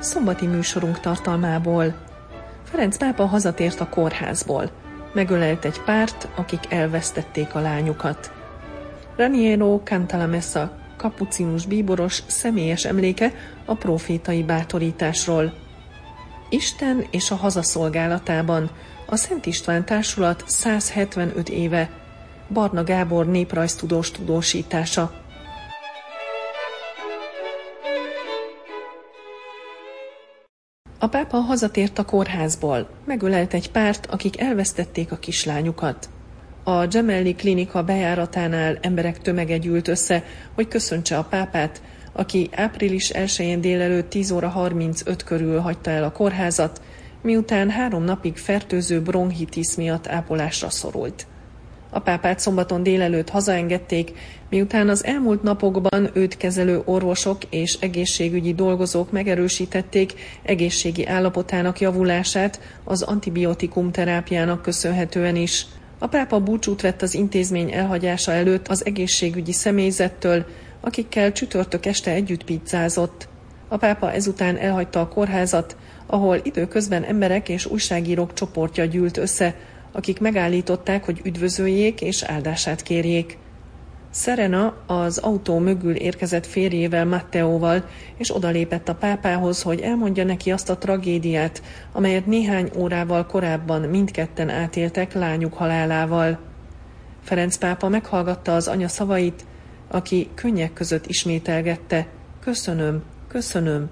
Szombati műsorunk tartalmából. Ferenc pápa hazatért a kórházból. Megölelt egy párt, akik elvesztették a lányukat. Raniero Cantalamessa, kapucinus bíboros személyes emléke a profétai bátorításról. Isten és a hazaszolgálatában a Szent István Társulat 175 éve. Barna Gábor néprajztudós tudósítása. A pápa hazatért a kórházból, megölelt egy párt, akik elvesztették a kislányukat. A Gemelli klinika bejáratánál emberek tömege gyűlt össze, hogy köszöntse a pápát, aki április 1-én délelőtt 10 óra 35 körül hagyta el a kórházat, miután három napig fertőző bronchitis miatt ápolásra szorult. A pápát szombaton délelőtt hazaengedték, miután az elmúlt napokban őt kezelő orvosok és egészségügyi dolgozók megerősítették egészségi állapotának javulását az antibiotikum terápiának köszönhetően is. A pápa búcsút vett az intézmény elhagyása előtt az egészségügyi személyzettől, akikkel csütörtök este együtt pizzázott. A pápa ezután elhagyta a kórházat, ahol időközben emberek és újságírók csoportja gyűlt össze, akik megállították, hogy üdvözöljék és áldását kérjék. Serena az autó mögül érkezett férjével, Matteóval, és odalépett a pápához, hogy elmondja neki azt a tragédiát, amelyet néhány órával korábban mindketten átéltek lányuk halálával. Ferenc pápa meghallgatta az anya szavait, aki könnyek között ismételgette, köszönöm, köszönöm.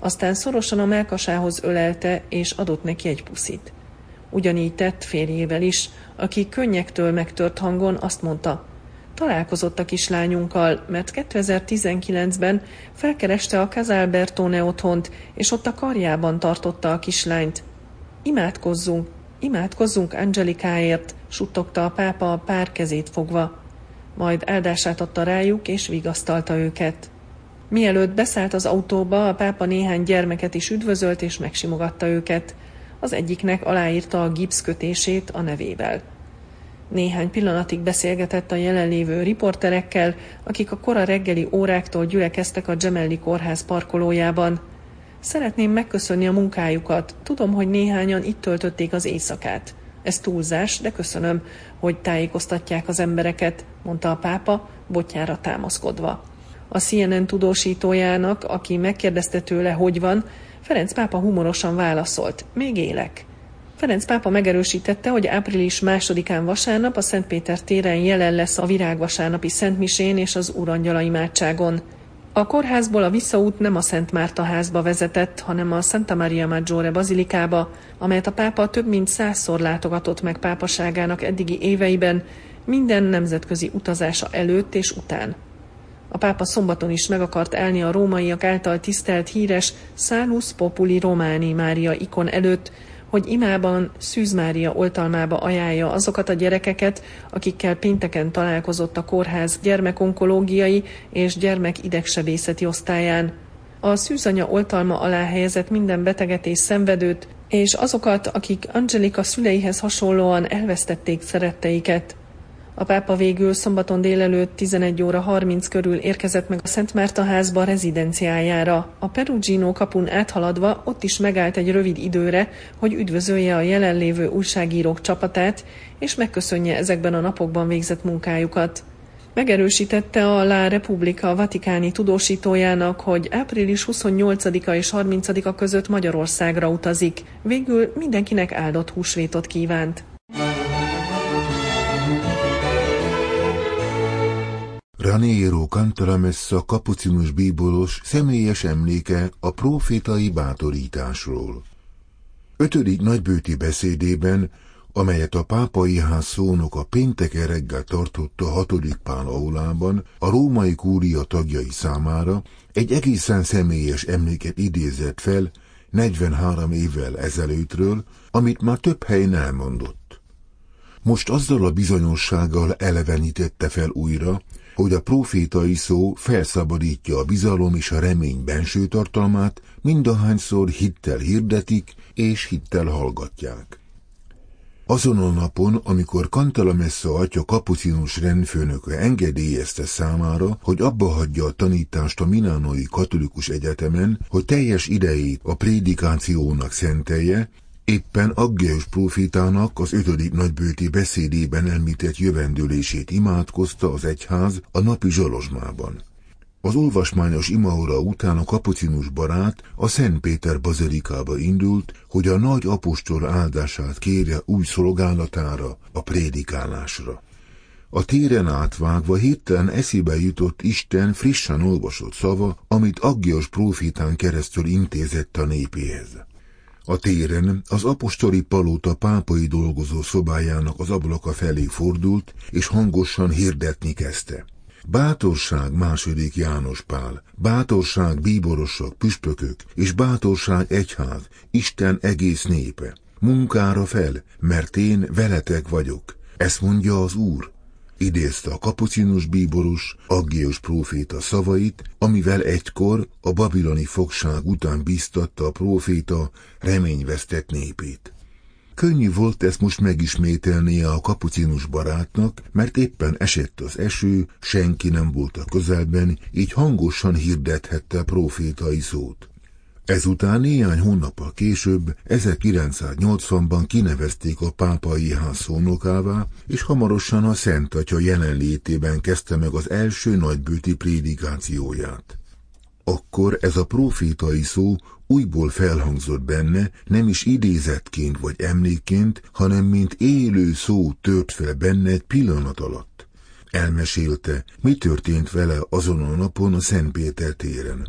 Aztán szorosan a melkasához ölelte, és adott neki egy puszit. Ugyanígy tett férjével is, aki könnyektől megtört hangon azt mondta, találkozott a kislányunkkal, mert 2019-ben felkereste a Casalbertone otthont, és ott a karjában tartotta a kislányt. Imádkozzunk, imádkozzunk Angelikáért, suttogta a pápa a pár kezét fogva. Majd áldását adta rájuk, és vigasztalta őket. Mielőtt beszállt az autóba, a pápa néhány gyermeket is üdvözölt, és megsimogatta őket az egyiknek aláírta a gipszkötését a nevével. Néhány pillanatig beszélgetett a jelenlévő riporterekkel, akik a kora reggeli óráktól gyülekeztek a Gemelli kórház parkolójában. Szeretném megköszönni a munkájukat. Tudom, hogy néhányan itt töltötték az éjszakát. Ez túlzás, de köszönöm, hogy tájékoztatják az embereket, mondta a pápa, botjára támaszkodva. A CNN tudósítójának, aki megkérdezte tőle, hogy van, Ferenc pápa humorosan válaszolt, még élek. Ferenc pápa megerősítette, hogy április másodikán vasárnap a Szentpéter téren jelen lesz a virágvasárnapi Szentmisén és az Urangyala imádságon. A kórházból a visszaút nem a Szent Márta házba vezetett, hanem a Santa Maria Maggiore bazilikába, amelyet a pápa több mint százszor látogatott meg pápaságának eddigi éveiben, minden nemzetközi utazása előtt és után. A pápa szombaton is meg akart állni a rómaiak által tisztelt híres Salus Populi Románi Mária ikon előtt, hogy imában Szűz Mária oltalmába ajánlja azokat a gyerekeket, akikkel pénteken találkozott a kórház gyermekonkológiai és gyermekidegsebészeti osztályán. A szűzanya oltalma alá helyezett minden beteget és szenvedőt, és azokat, akik Angelika szüleihez hasonlóan elvesztették szeretteiket. A pápa végül szombaton délelőtt 11 óra 30 körül érkezett meg a Szent Márta házba rezidenciájára. A Perugino kapun áthaladva ott is megállt egy rövid időre, hogy üdvözölje a jelenlévő újságírók csapatát, és megköszönje ezekben a napokban végzett munkájukat. Megerősítette a La Repubblica vatikáni tudósítójának, hogy április 28-a és 30-a között Magyarországra utazik. Végül mindenkinek áldott húsvétot kívánt. Raniero Cantalamessa kapucinus bíboros személyes emléke a profétai bátorításról. Ötödik nagybőti beszédében amelyet a pápai ház szónok a pénteke reggel tartott a hatodik pál aulában, a római kúria tagjai számára egy egészen személyes emléket idézett fel 43 évvel ezelőttről, amit már több helyen elmondott. Most azzal a bizonyossággal elevenítette fel újra, hogy a profétai szó felszabadítja a bizalom és a remény benső tartalmát, mindahányszor hittel hirdetik és hittel hallgatják. Azon a napon, amikor Cantalamessa atya kapucinus rendfőnöke engedélyezte számára, hogy abba hagyja a tanítást a Minánoi Katolikus Egyetemen, hogy teljes idejét a prédikációnak szentelje, éppen Aggeus profétának az ötödik nagybőti beszédében említett jövendőlését imádkozta az egyház a napi zsalozsmában. Az olvasmányos imaóra után a kapucinus barát a Szent Péter bazilikába indult, hogy a nagy apostol áldását kérje új szolgálatára, a prédikálásra. A téren átvágva hirtelen eszébe jutott Isten frissen olvasott szava, amit Aggios profétán keresztül intézett a népéhez. A téren az apostoli palota pápai dolgozó szobájának az ablaka felé fordult, és hangosan hirdetni kezdte. Bátorság második János Pál, bátorság bíborosok, püspökök, és bátorság egyház, Isten egész népe. Munkára fel, mert én veletek vagyok. Ezt mondja az Úr. Idézte a kapucinus bíboros, Aggius próféta szavait, amivel egykor a babiloni fogság után bíztatta a próféta reményvesztett népét. Könnyű volt ezt most megismételnie a kapucinus barátnak, mert éppen esett az eső, senki nem volt a közelben, így hangosan hirdethette a profétai szót. Ezután néhány hónappal később, 1980-ban kinevezték a pápai ház szónokává, és hamarosan a Szent Atya jelenlétében kezdte meg az első nagybőti prédikációját. Akkor ez a profétai szó újból felhangzott benne, nem is idézetként vagy emlékként, hanem mint élő szó tört fel benne egy pillanat alatt. Elmesélte, mi történt vele azon a napon a Szentpéter téren.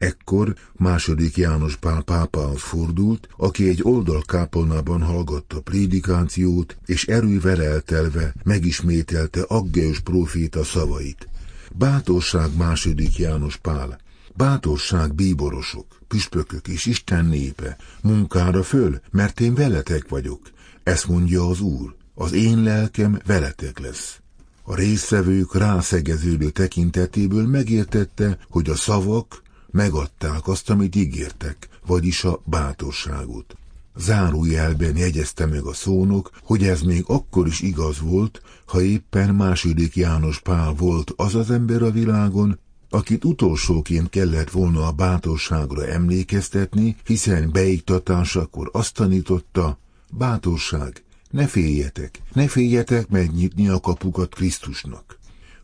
Ekkor második János Pál pápához fordult, aki egy oldalkápolnában hallgatta prédikációt, és erővel eltelve megismételte Aggeus próféta szavait. Bátorság második János Pál, Bátorság bíborosok, püspökök és Isten népe, munkára föl, mert én veletek vagyok. Ezt mondja az Úr, az én lelkem veletek lesz. A résztvevők rászegeződő tekintetéből megértette, hogy a szavak megadták azt, amit ígértek, vagyis a bátorságot. Zárójelben jegyezte meg a szónok, hogy ez még akkor is igaz volt, ha éppen második János Pál volt az az ember a világon, akit utolsóként kellett volna a bátorságra emlékeztetni, hiszen beiktatásakor azt tanította, bátorság, ne féljetek, ne féljetek megnyitni a kapukat Krisztusnak.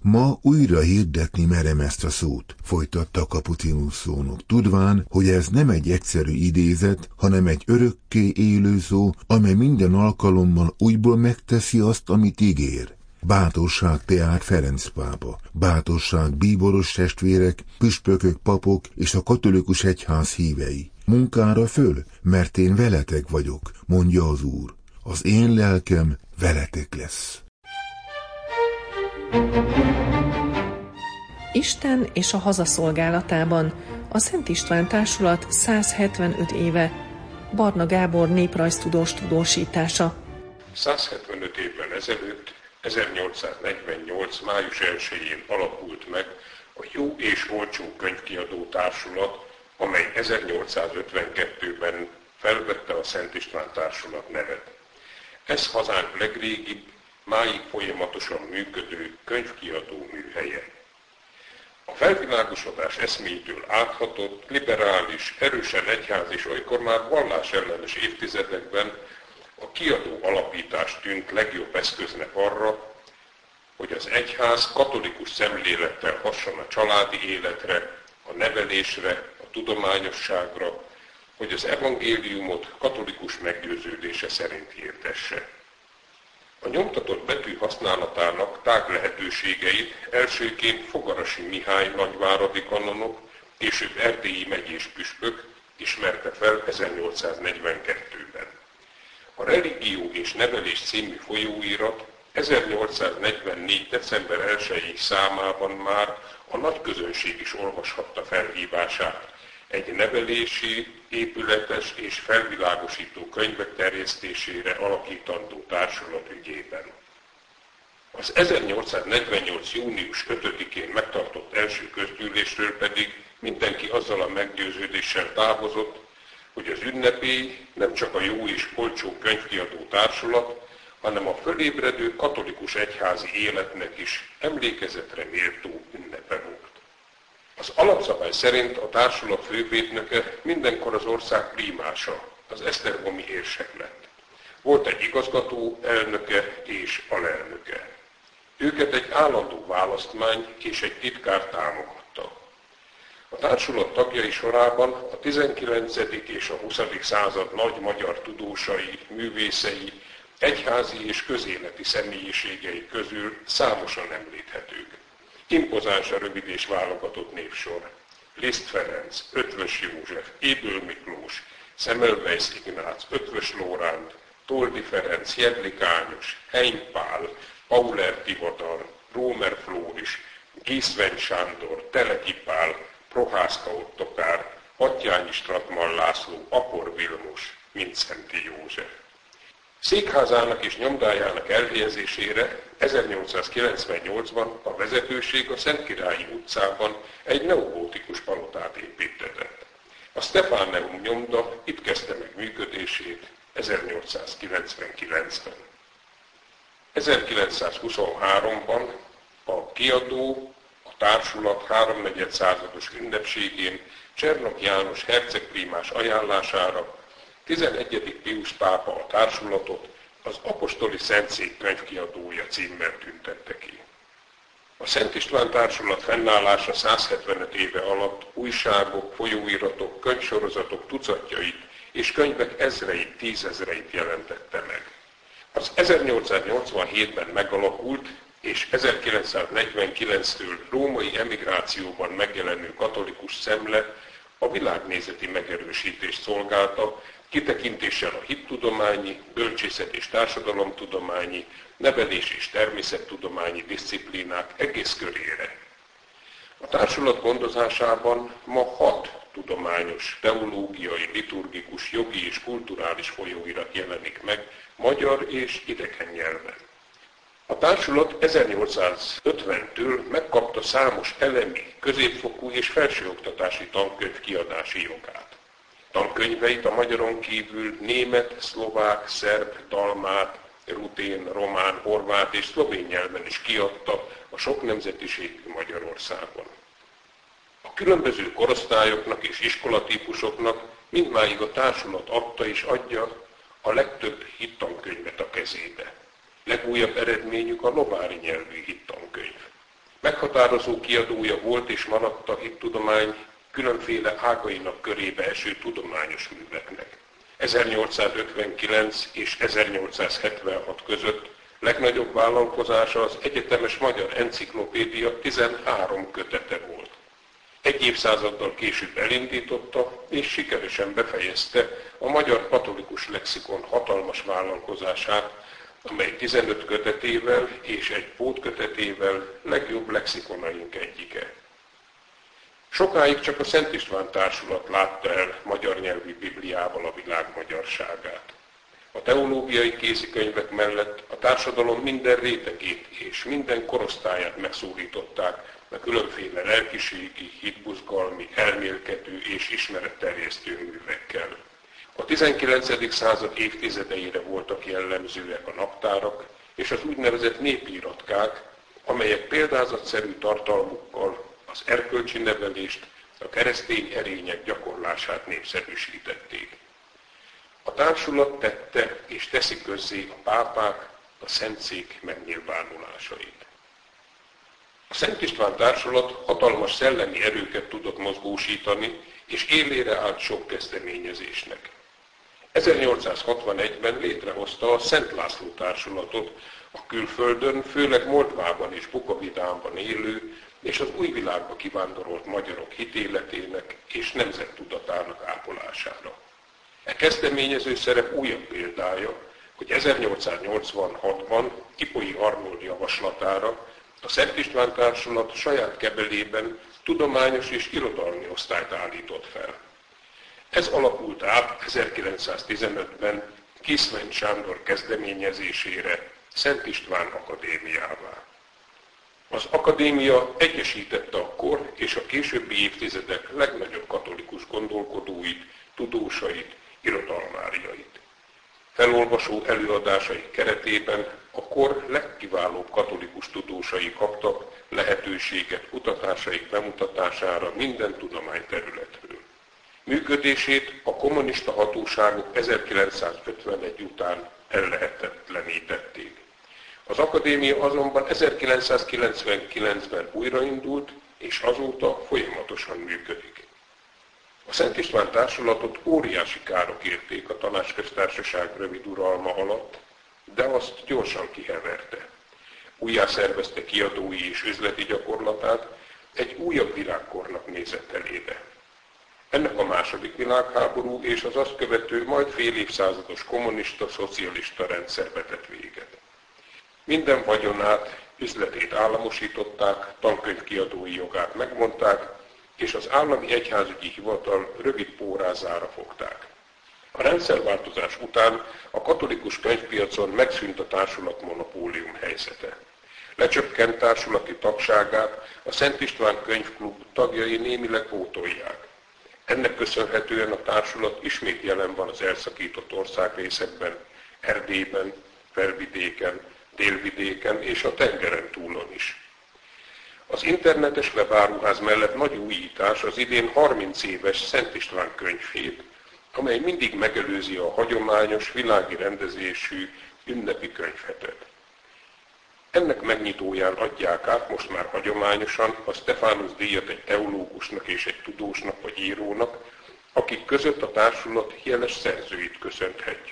Ma újra hirdetni merem ezt a szót, folytatta Kapucinus szónok, tudván, hogy ez nem egy egyszerű idézet, hanem egy örökké élő szó, amely minden alkalommal újból megteszi azt, amit ígér. Bátorság tehát Ferenc pápa, bátorság bíboros testvérek, püspökök, papok és a katolikus egyház hívei. Munkára föl, mert én veletek vagyok, mondja az Úr. Az én lelkem veletek lesz. Isten és a hazaszolgálatában a Szent István Társulat 175 éve Barna Gábor néprajztudós tudósítása. 175 évvel ezelőtt 1848. május 1-én alakult meg a Jó és Olcsó Könyvkiadó Társulat, amely 1852-ben felvette a Szent István Társulat nevet. Ez hazánk legrégibb, máig folyamatosan működő könyvkiadó műhelye. A felvilágosodás eszmétől áthatott, liberális, erősen egyház és olykor már vallás ellenes évtizedekben a kiadó alapítás tűnt legjobb eszköznek arra, hogy az egyház katolikus szemlélettel hasson a családi életre, a nevelésre, a tudományosságra, hogy az evangéliumot katolikus meggyőződése szerint hirdesse. A nyomtatott betű használatának tág lehetőségeit elsőként Fogarasi Mihály nagyváradi kanonok, később Erdélyi megyés püspök ismerte fel 1842-ben. A Religió és Nevelés című folyóirat 1844. december 1-i számában már a nagy közönség is olvashatta felhívását egy nevelési, épületes és felvilágosító könyvek terjesztésére alakítandó társulat ügyében. Az 1848. június 5-én megtartott első közgyűlésről pedig mindenki azzal a meggyőződéssel távozott, hogy az ünnepély nem csak a jó és olcsó könyvkiadó társulat, hanem a fölébredő katolikus egyházi életnek is emlékezetre méltó ünnepe volt. Az alapszabály szerint a társulat fővédnöke mindenkor az ország prímása, az Esztergomi érsek lett. Volt egy igazgató, elnöke és alelnöke. Őket egy állandó választmány és egy titkár támogatta. A társulat tagjai sorában a 19. és a 20. század nagy magyar tudósai, művészei, egyházi és közéleti személyiségei közül számosan említhetők. Impozáns a rövid és válogatott névsor. Liszt Ferenc, Ötvös József, Éből Miklós, Szemelweis Ignác, Ötvös Lóránd, Toldi Ferenc, Jedlik Ányos, Hein Pál, Pauler Tivadar, Rómer Flóris, Giszven Sándor, Teleki Pál, Prohászka Ottokár, Atyányi Stratman László, Apor Vilmos, Mincenti József. Székházának és nyomdájának elhelyezésére 1898-ban a vezetőség a Szentkirályi utcában egy neogótikus palotát építetett. A Stefáneum nyomda itt kezdte meg működését 1899-ben. 1923-ban a kiadó a társulat háromnegyed százados ünnepségén Csernok János hercegprímás ajánlására 11. Pius pápa a társulatot az Apostoli Szentszék könyvkiadója címmel tüntette ki. A Szent István Társulat fennállása 175 éve alatt újságok, folyóiratok, könyvsorozatok tucatjait és könyvek ezreit, tízezreit jelentette meg. Az 1887-ben megalakult és 1949-től római emigrációban megjelenő katolikus szemle a világnézeti megerősítést szolgálta, kitekintéssel a hittudományi, bölcsészet és társadalomtudományi, nevelés és természettudományi disziplínák egész körére. A társulat gondozásában ma hat tudományos, teológiai, liturgikus, jogi és kulturális folyóirat jelenik meg magyar és idegen nyelven. A társulat 1850-től megkapta számos elemi, középfokú és felsőoktatási tankönyv kiadási jogát. Tankönyveit a magyaron kívül német, szlovák, szerb, dalmát, rutén, román, horvát és szlovén nyelven is kiadta a sok nemzetiségű Magyarországon. A különböző korosztályoknak és iskolatípusoknak mindmáig a társulat adta és adja a legtöbb hittankönyvet a kezébe. Legújabb eredményük a lovári nyelvű hittankönyv. Meghatározó kiadója volt és maradt a hittudomány különféle ágainak körébe eső tudományos műveknek. 1859 és 1876 között legnagyobb vállalkozása az Egyetemes Magyar Enciklopédia 13 kötete volt. Egy évszázaddal később elindította és sikeresen befejezte a Magyar Katolikus Lexikon hatalmas vállalkozását, amely 15 kötetével és egy pótkötetével legjobb lexikonaink egyike. Sokáig csak a Szent István Társulat látta el magyar nyelvű Bibliával a világ magyarságát. A teológiai kézikönyvek mellett a társadalom minden rétegét és minden korosztályát megszólították a különféle lelkiségi, hitbuzgalmi, elmélkedő és ismeretterjesztő művekkel. A 19. század évtizedeire voltak jellemzőek a naptárak és az úgynevezett népíratkák, amelyek példázatszerű tartalmukkal az erkölcsi nevelést, a keresztény erények gyakorlását népszerűsítették. A társulat tette és teszi közzé a pápák, a szentszék megnyilvánulásait. A Szent István társulat hatalmas szellemi erőket tudott mozgósítani, és élére állt sok kezdeményezésnek. 1861-ben létrehozta a Szent László társulatot, a külföldön, főleg Moldvában és Bukovidámban élő és az új világba kivándorolt magyarok hitéletének és nemzettudatának ápolására. E kezdeményező szerep újabb példája, hogy 1886-ban Ipoi Arnold javaslatára a Szent István Társulat saját kebelében tudományos és irodalmi osztályt állított fel. Ez alakult át 1915-ben Kiszlen Sándor kezdeményezésére Szent István Akadémiává. Az akadémia egyesítette a kor és a későbbi évtizedek legnagyobb katolikus gondolkodóit, tudósait, irodalmáriait. Felolvasó előadásai keretében a kor legkiválóbb katolikus tudósai kaptak lehetőséget kutatásaik bemutatására minden tudományterületről. Működését a kommunista hatóságok 1951 után ellehetetlenítették. Az akadémia azonban 1999-ben újraindult, és azóta folyamatosan működik. A Szent István társulatot óriási károk érték a tanácsköztársaság rövid uralma alatt, de azt gyorsan kiheverte. Újjá szervezte kiadói és üzleti gyakorlatát, egy újabb világkornak nézett elébe. Ennek a második világháború és az azt követő majd fél évszázados kommunista-szocialista rendszer vetett véget. Minden vagyonát, üzletét államosították, tankönyvkiadói jogát megmondták, és az állami egyházügyi hivatal rövid pórázára fogták. A rendszerváltozás után a katolikus könyvpiacon megszűnt a társulat monopólium helyzete. Lecsökkent társulati tagságát a Szent István Könyvklub tagjai némileg pótolják. Ennek köszönhetően a társulat ismét jelen van az elszakított országrészekben, Erdélyben, Felvidéken, Délvidéken és a tengeren túlon is. Az internetes webáruház mellett nagy újítás az idén 30 éves Szent István könyvhét, amely mindig megelőzi a hagyományos, világi rendezésű ünnepi könyvhetet. Ennek megnyitóján adják át most már hagyományosan a Stefánus díjat egy teológusnak és egy tudósnak vagy írónak, akik között a társulat jeles szerzőit köszönhetjük.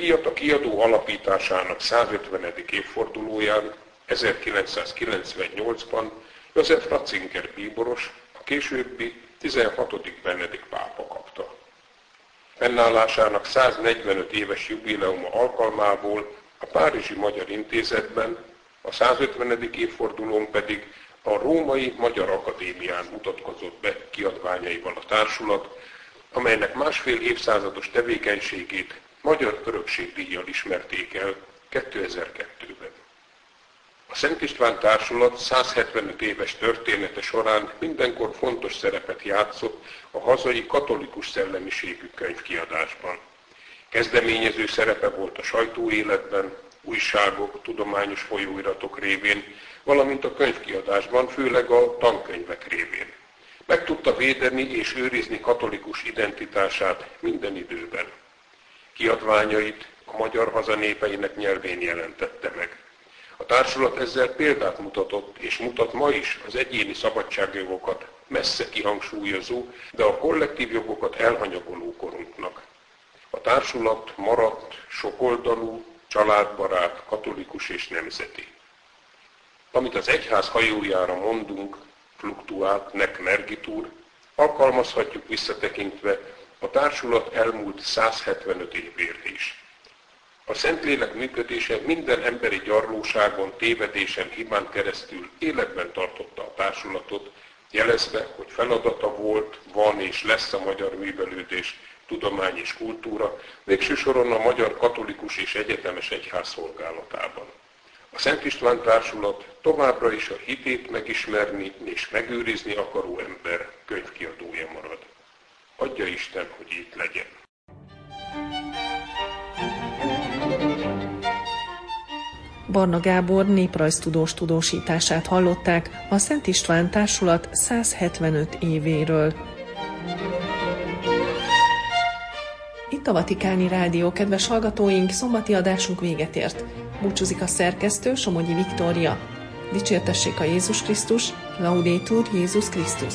Díjat a kiadó alapításának 150. évfordulóján 1998-ban József Ratzinger bíboros, a későbbi 16. Benedikt pápa kapta. Fennállásának 145 éves jubileuma alkalmából a Párizsi Magyar Intézetben, a 150. évfordulón pedig a Római Magyar Akadémián mutatkozott be kiadványaival a társulat, amelynek másfél évszázados tevékenységét Magyar Örökségdíjjal ismerték el 2002-ben. A Szent István Társulat 175 éves története során mindenkor fontos szerepet játszott a hazai katolikus szellemiségű könyvkiadásban. Kezdeményező szerepe volt a sajtóéletben, újságok, tudományos folyóiratok révén, valamint a könyvkiadásban, főleg a tankönyvek révén. Meg tudta védeni és őrizni katolikus identitását minden időben. Kiadványait a magyar hazanépeinek nyelvén jelentette meg. A társulat ezzel példát mutatott, és mutat ma is az egyéni szabadságjogokat messze kihangsúlyozó, de a kollektív jogokat elhanyagoló korunknak. A társulat maradt sokoldalú, családbarát, katolikus és nemzeti. Amit az egyház hajójára mondunk, fluktuált, nek mergitur, alkalmazhatjuk visszatekintve a társulat elmúlt 175 évére is. A Szentlélek működése minden emberi gyarlóságon, tévedésen, hibán keresztül életben tartotta a társulatot, jelezve, hogy feladata volt, van és lesz a magyar művelődés, tudomány és kultúra, végső soron a magyar katolikus és egyetemes egyház szolgálatában. A Szent István Társulat továbbra is a hitét megismerni és megőrizni akaró ember könyvkiadója marad. Adja Isten, hogy itt legyen. Barna Gábor néprajztudós tudósítását hallották a Szent István Társulat 175 évéről. Itt a Vatikáni Rádió, kedves hallgatóink, szombati adásunk véget ért. Búcsúzik a szerkesztő, Somogyi Viktória. Dicsértessék a Jézus Krisztus, Laudétur Jézus Krisztus.